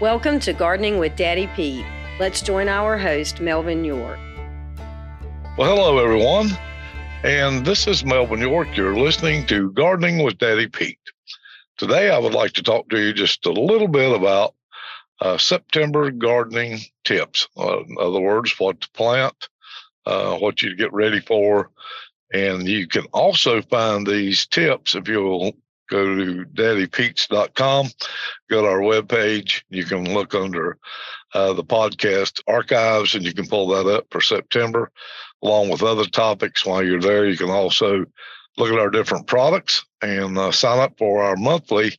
Welcome to Gardening with Daddy Pete. Let's join our host, Melvin York. Well, hello, everyone. And this is Melvin York. You're listening to Gardening with Daddy Pete. Today, I would like to talk to you just a little bit about uh, September gardening tips. Uh, in other words, what to plant, uh, what you get ready for. And you can also find these tips if you'll go to daddypetes.com, go to our webpage. You can look under uh, the podcast archives and you can pull that up for September, along with other topics. While you're there, you can also look at our different products and uh, sign up for our monthly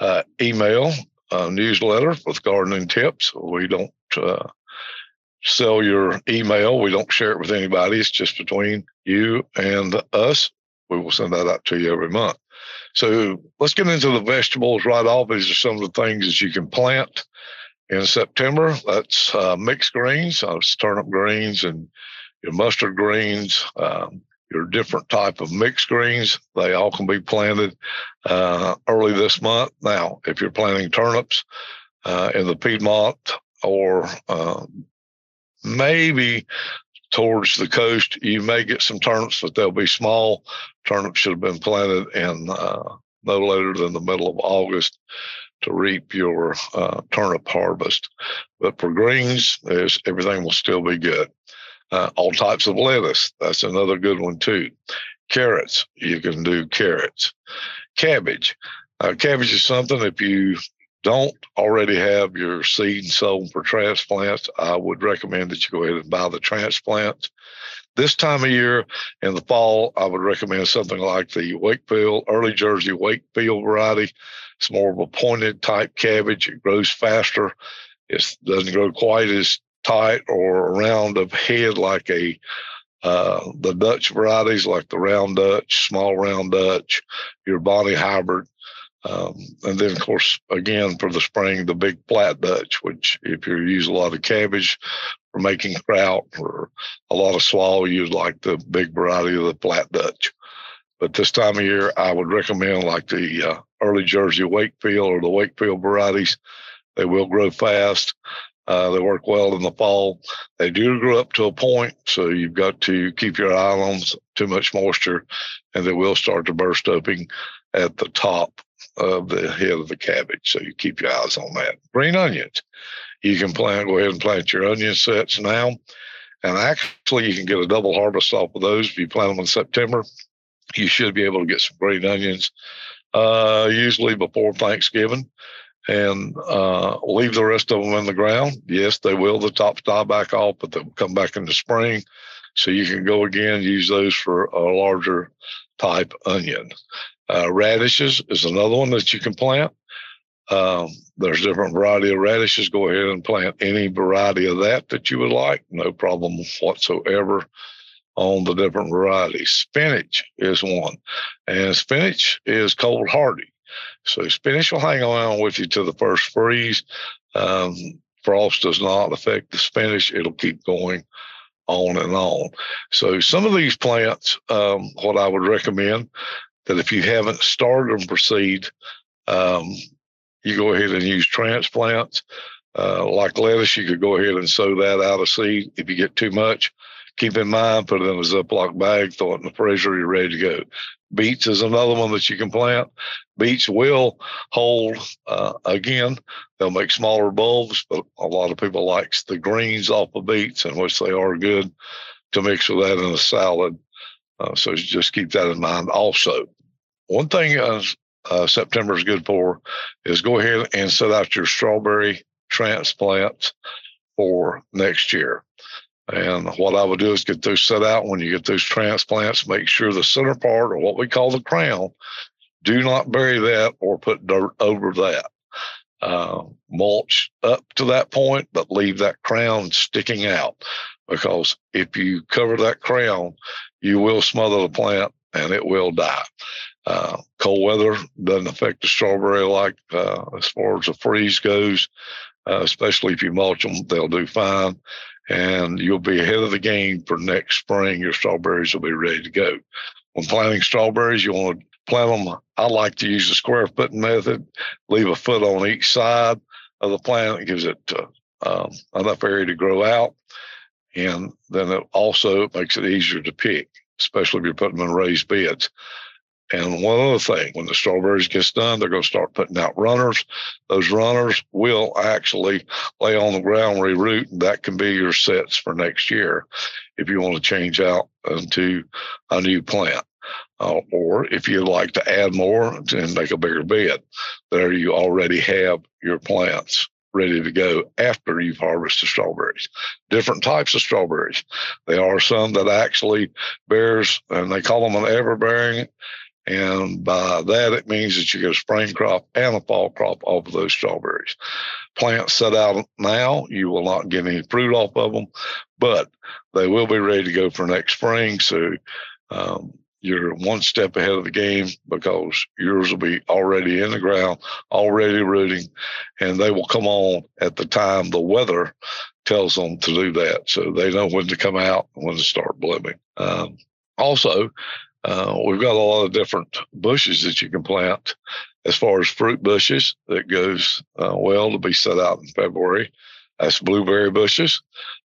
uh, email uh, newsletter with gardening tips. We don't uh, sell your email, we don't share it with anybody. It's just between you and us. We will send that out to you every month. So let's get into the vegetables right off. These are some of the things that you can plant in September. That's uh, mixed greens, uh, turnip greens, and your mustard greens, um, your different type of mixed greens. They all can be planted uh, early this month. Now, if you're planting turnips uh, in the Piedmont or uh, maybe towards the coast, you may get some turnips, but they'll be small. Turnips should have been planted in uh, no later than the middle of August to reap your uh, turnip harvest. But for greens, everything will still be good. Uh, all types of lettuce, that's another good one too. Carrots, you can do carrots. Cabbage. Uh, cabbage is something if you don't already have your seed sown for transplants, I would recommend that you go ahead and buy the transplants. This time of year in the fall, I would recommend something like the Wakefield, early Jersey Wakefield variety. It's more of a pointed type cabbage. It grows faster. It doesn't grow quite as tight or round of head like a uh, the Dutch varieties like the round Dutch, small round Dutch, your Bonnie hybrid. Um, and then, of course, again for the spring, the big flat Dutch, which if you use a lot of cabbage for making kraut or a lot of slaw, you'd like the big variety of the flat Dutch. But this time of year, I would recommend like the uh, early Jersey Wakefield or the Wakefield varieties. They will grow fast. Uh, they work well in the fall. They do grow up to a point, so you've got to keep your eye on too much moisture, and they will start to burst open at the top of the head of the cabbage. So you keep your eyes on that. Green onions. You can plant, go ahead and plant your onion sets now. And actually, you can get a double harvest off of those if you plant them in September. You should be able to get some green onions, uh, usually before Thanksgiving, and uh, leave the rest of them in the ground. Yes, they will. The tops die back off, but they'll come back in the spring. So you can go again, use those for a larger type onion. Uh, radishes is another one that you can plant. Um, there's different variety of radishes. Go ahead and plant any variety of that that you would like. No problem whatsoever on the different varieties. Spinach is one, and spinach is cold hardy. So spinach will hang around with you to the first freeze. Um, frost does not affect the spinach; it'll keep going on and on. So some of these plants, um, what I would recommend that if you haven't started them proceed, um, you go ahead and use transplants. Uh, like lettuce, you could go ahead and sow that out of seed. If you get too much, keep in mind, put it in a Ziploc bag, throw it in the freezer, you're ready to go. Beets is another one that you can plant. Beets will hold, uh, again, they'll make smaller bulbs, but a lot of people likes the greens off of beets, and which they are good to mix with that in a salad. Uh, so just keep that in mind also. One thing uh, uh, September is good for is go ahead and set out your strawberry transplants for next year. And what I would do is get those set out. When you get those transplants, make sure the center part, or what we call the crown, do not bury that or put dirt over that. Uh, mulch up to that point, but leave that crown sticking out because if you cover that crown, you will smother the plant and it will die. Uh, cold weather doesn't affect the strawberry like uh, as far as the freeze goes, uh, especially if you mulch them, they'll do fine. And you'll be ahead of the game for next spring. Your strawberries will be ready to go. When planting strawberries, you want to plant them. I like to use the square foot method, leave a foot on each side. of the plant. It gives it uh, um, enough area to grow out. And then it also makes it easier to pick, especially if you're putting them in raised beds. And one other thing, when the strawberries gets done, they're going to start putting out runners. Those runners will actually lay on the ground, reroot, and that can be your sets for next year if you want to change out into a new plant. Uh, or if you'd like to add more and make a bigger bed, there you already have your plants ready to go after you've harvested strawberries. Different types of strawberries. There are some that actually bears, and they call them an everbearing. And by that, it means that you get a spring crop and a fall crop off of those strawberries. Plants set out now, you will not get any fruit off of them, but they will be ready to go for next spring. So um, you're one step ahead of the game because yours will be already in the ground, already rooting, and they will come on at the time the weather tells them to do that. So they know when to come out and when to start blooming. Um, also, uh, we've got a lot of different bushes that you can plant as far as fruit bushes that goes uh, well to be set out in February. That's blueberry bushes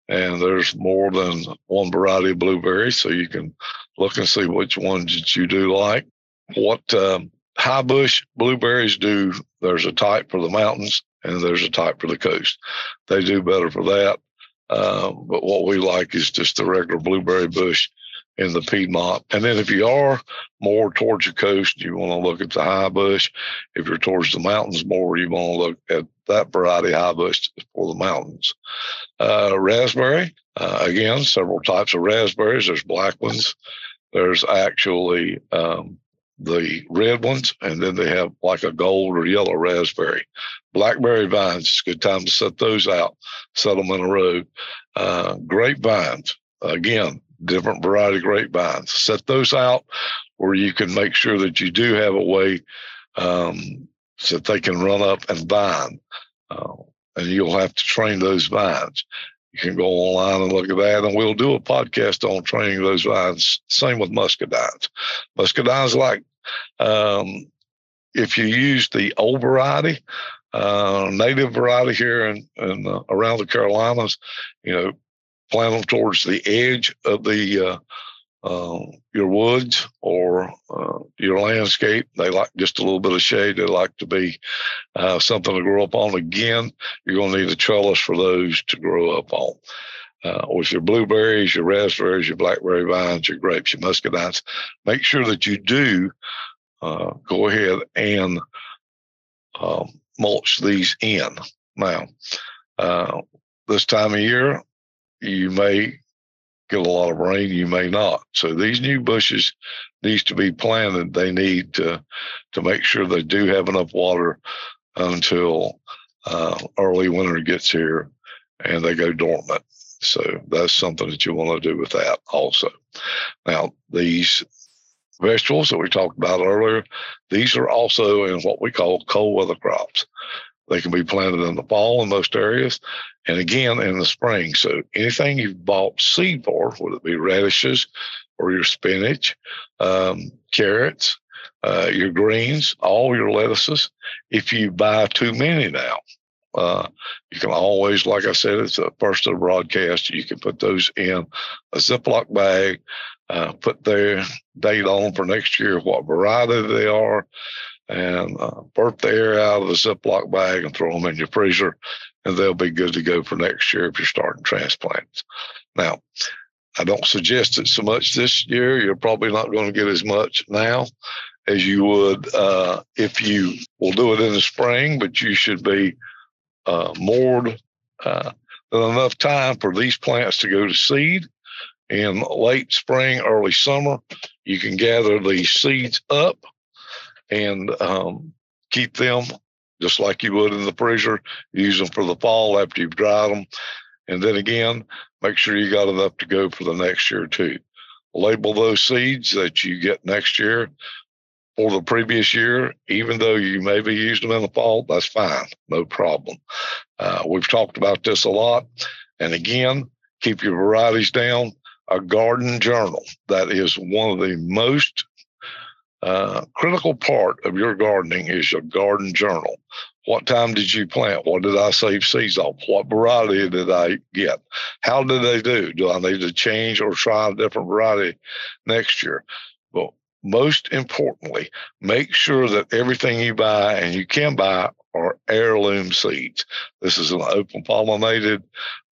and there's more than one variety of blueberries, so you can look and see which ones that you do like. What um, high bush blueberries do, there's a type for the mountains and there's a type for the coast. They do better for that. Uh, but what we like is just the regular blueberry bush in the Piedmont. And then if you are more towards the coast, you want to look at the high bush. If you're towards the mountains more, you want to look at that variety high bush for the mountains. Uh, raspberry, uh, again, several types of raspberries. There's black ones. There's actually um, the red ones, and then they have like a gold or yellow raspberry. Blackberry vines, it's a good time to set those out, set them in a row. Uh, grapevines, again, different variety grapevines. Set those out where you can make sure that you do have a way um, so that they can run up and vine. Uh, and you'll have to train those vines. You can go online and look at that, and we'll do a podcast on training those vines. Same with muscadines. Muscadines, like um, if you use the old variety, uh, native variety here in uh, around the Carolinas, you know, plant them towards the edge of the uh, uh, your woods or uh, your landscape. They like just a little bit of shade. They like to be uh, something to grow up on. Again, you're going to need a trellis for those to grow up on. Uh, with your blueberries, your raspberries, your blackberry vines, your grapes, your muscadines, make sure that you do uh, go ahead and um, mulch these in. Now, this time of year, you may get a lot of rain, you may not. So these new bushes needs to be planted. They need to to make sure they do have enough water until uh, early winter gets here and they go dormant. So that's something that you want to do with that also. Now these vegetables that we talked about earlier, these are also in what we call cold weather crops. They can be planted in the fall in most areas and again in the spring. So anything you've bought seed for, whether it be radishes or your spinach, um, carrots, uh, your greens, all your lettuces, if you buy too many now, uh, you can always, like I said, it's the first of the broadcast. You can put those in a Ziploc bag, uh, put their date on for next year, what variety they are, and uh, burp the air out of the Ziploc bag and throw them in your freezer, and they'll be good to go for next year if you're starting transplants. Now, I don't suggest it so much this year. You're probably not going to get as much now as you would uh, if you will do it in the spring, but you should be uh, moored uh, enough time for these plants to go to seed. In late spring, early summer, you can gather these seeds up and um, keep them just like you would in the freezer. Use them for the fall after you've dried them. And then again, make sure you got enough to go for the next year too. Label those seeds that you get next year or the previous year, even though you maybe used them in the fall, that's fine, no problem. Uh, we've talked about this a lot. And again, keep your varieties down. A garden journal. That is one of the most uh, critical part of your gardening is your garden journal. What time did you plant? What did I save seeds off? What variety did I get? How did they do? Do I need to change or try a different variety next year? But most importantly, make sure that everything you buy and you can buy are heirloom seeds. This is an open pollinated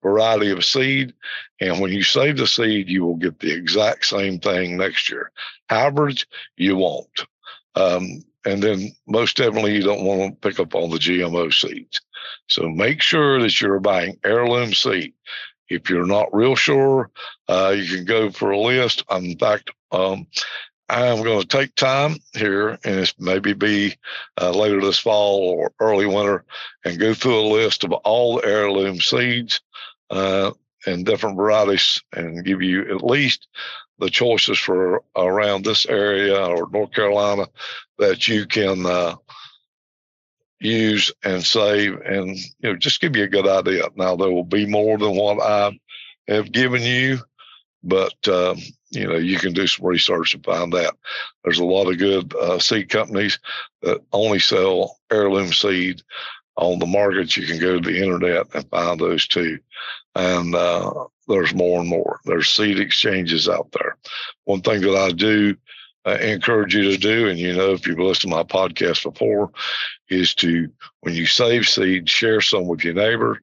variety of seed. And when you save the seed, you will get the exact same thing next year. Hybrids, you won't. Um, and then most definitely, you don't want to pick up on the GMO seeds. So make sure that you're buying heirloom seed. If you're not real sure, uh, you can go for a list. In fact, um, I'm going to take time here and it's maybe be uh, later this fall or early winter and go through a list of all the heirloom seeds uh, and different varieties and give you at least the choices for around this area or North Carolina that you can uh, use and save and you know just give you a good idea. Now there will be more than what I have given you, but um, you know, you can do some research and find that. There's a lot of good uh, seed companies that only sell heirloom seed on the market You can go to the internet and find those too. And uh, there's more and more. There's seed exchanges out there. One thing that I do uh, encourage you to do, and you know, if you've listened to my podcast before, is to, when you save seed, share some with your neighbor,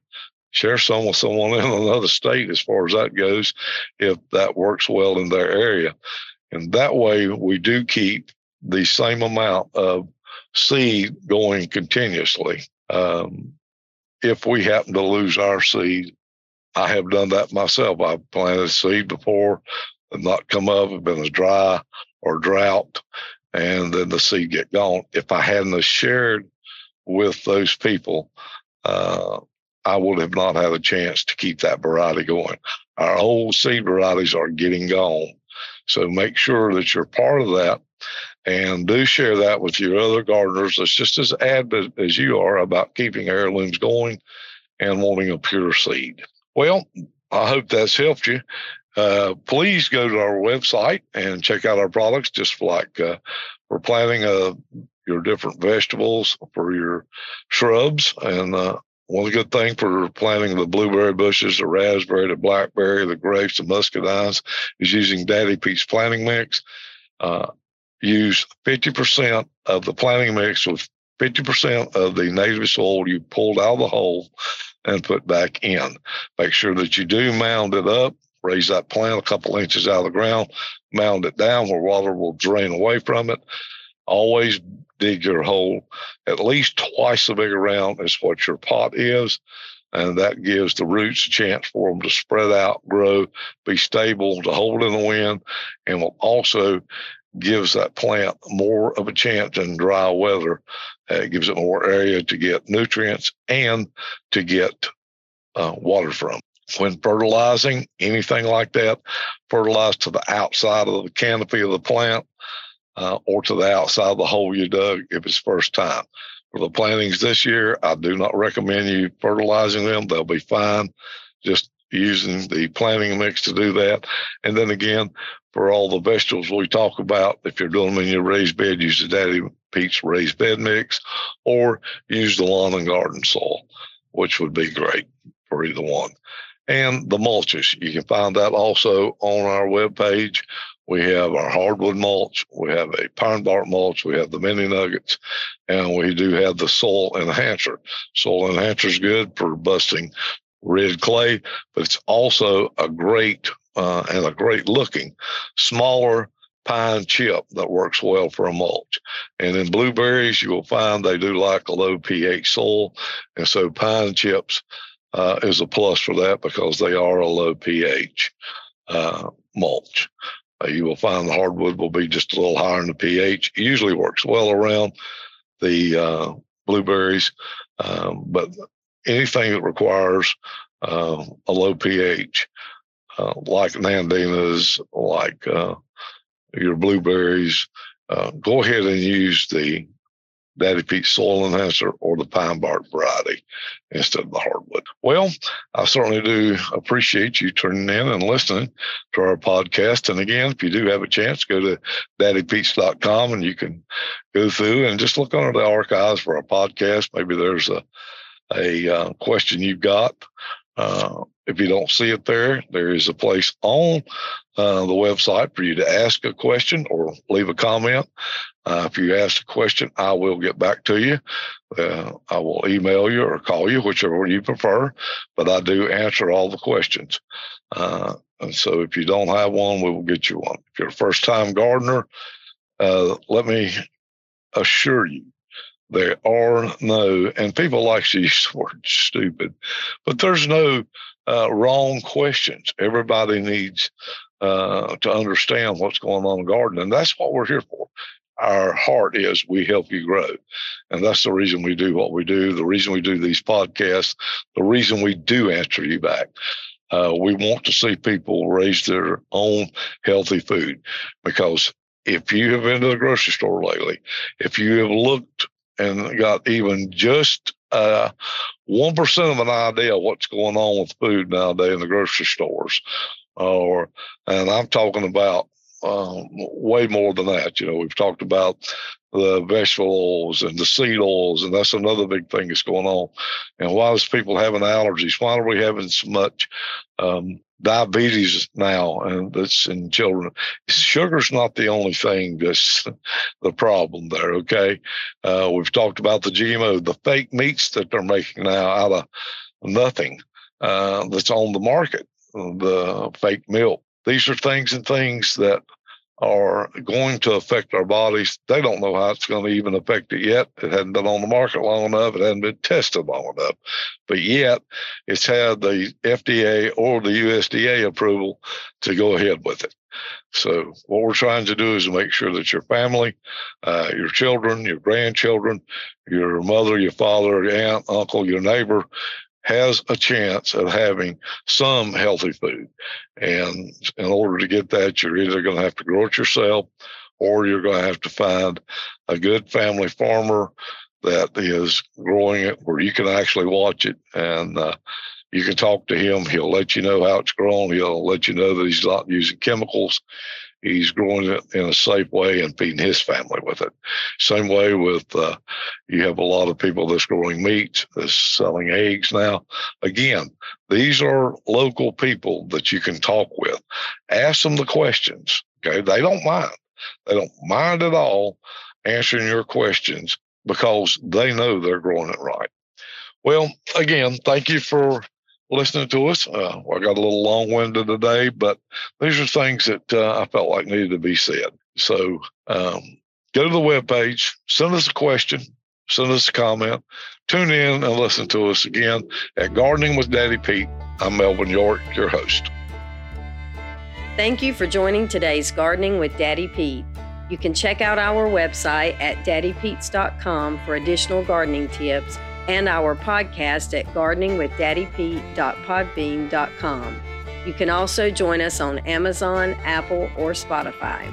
share some with someone in another state as far as that goes, if that works well in their area. And that way we do keep the same amount of seed going continuously. Um, if we happen to lose our seed, I have done that myself. I've planted seed before and not come up, have been a dry or drought, and then the seed get gone. If I hadn't shared with those people, uh, I would have not had a chance to keep that variety going. Our old seed varieties are getting gone. So make sure that you're part of that and do share that with your other gardeners that's just as avid as you are about keeping heirlooms going and wanting a pure seed. Well, I hope that's helped you. Uh, please go to our website and check out our products, just like uh, for planting uh, your different vegetables for your shrubs and uh, one good thing for planting the blueberry bushes, the raspberry, the blackberry, the grapes, the muscadines is using Daddy Pete's planting mix. Uh, use 50% of the planting mix with 50% of the native soil you pulled out of the hole and put back in. Make sure that you do mound it up, raise that plant a couple inches out of the ground, mound it down where water will drain away from it. Always dig your hole at least twice the big around as what your pot is. And that gives the roots a chance for them to spread out, grow, be stable, to hold in the wind, and will also gives that plant more of a chance in dry weather. Uh, it gives it more area to get nutrients and to get uh, water from. When fertilizing, anything like that, fertilize to the outside of the canopy of the plant uh, or to the outside of the hole you dug if it's first time. For the plantings this year, I do not recommend you fertilizing them. They'll be fine just using the planting mix to do that. And then again, for all the vegetables we talk about, if you're doing them in your raised bed, use the Daddy Pete's raised bed mix or use the lawn and garden soil, which would be great for either one. And the mulches, you can find that also on our webpage we have our hardwood mulch. We have a pine bark mulch. We have the mini nuggets, and we do have the soil enhancer. Soil enhancer is good for busting red clay, but it's also a great uh, and a great looking smaller pine chip that works well for a mulch. And in blueberries, you will find they do like a low pH soil, and so pine chips uh, is a plus for that because they are a low pH uh, mulch. Uh, you will find the hardwood will be just a little higher in the pH. It usually works well around the uh, blueberries, um, but anything that requires uh, a low pH, uh, like nandinas, like uh, your blueberries, uh, go ahead and use the Daddy Pete soil enhancer or the pine bark variety instead of the hardwood. Well, I certainly do appreciate you turning in and listening to our podcast. And again, if you do have a chance, go to daddypetes.com and you can go through and just look under the archives for our podcast. Maybe there's a a uh, question you've got. Uh, if you don't see it there, there is a place on uh, the website for you to ask a question or leave a comment. Uh, if you ask a question, I will get back to you. Uh, I will email you or call you, whichever you prefer, but I do answer all the questions. Uh, and so if you don't have one, we will get you one. If you're a first time gardener, uh, let me assure you there are no, and people like to use the word stupid, but there's no uh, wrong questions. Everybody needs uh, to understand what's going on in gardening. And that's what we're here for. Our heart is we help you grow. And that's the reason we do what we do, the reason we do these podcasts, the reason we do answer you back. Uh, we want to see people raise their own healthy food because if you have been to the grocery store lately, if you have looked and got even just uh, one percent of an idea what's going on with food nowadays in the grocery stores. Or, and I'm talking about um, way more than that. You know, we've talked about the vegetable oils and the seed oils, and that's another big thing that's going on. And why is people having allergies? Why are we having so much um, diabetes now and that's in children sugar's not the only thing that's the problem there okay uh, we've talked about the gmo the fake meats that they're making now out of nothing uh, that's on the market the fake milk these are things and things that are going to affect our bodies. They don't know how it's going to even affect it yet. It hadn't been on the market long enough. It hadn't been tested long enough. But yet, it's had the FDA or the USDA approval to go ahead with it. So, what we're trying to do is make sure that your family, uh, your children, your grandchildren, your mother, your father, your aunt, uncle, your neighbor has a chance of having some healthy food. And in order to get that, you're either going to have to grow it yourself or you're going to have to find a good family farmer that is growing it where you can actually watch it and uh, you can talk to him. He'll let you know how it's grown. He'll let you know that he's not using chemicals he's growing it in a safe way and feeding his family with it. Same way with uh, you have a lot of people that's growing meat, that's selling eggs now. Again, these are local people that you can talk with. Ask them the questions. Okay, they don't mind. They don't mind at all answering your questions because they know they're growing it right. Well, again, thank you for listening to us. Uh, I got a little long winded today, but these are things that uh, I felt like needed to be said. So um, go to the webpage, send us a question, send us a comment, tune in and listen to us again at Gardening with Daddy Pete. I'm Melvin York, your host. Thank you for joining today's Gardening with Daddy Pete. You can check out our website at daddypetes.com for additional gardening tips and our podcast at gardeningwithdaddypete.podbean.com. You can also join us on Amazon, Apple, or Spotify.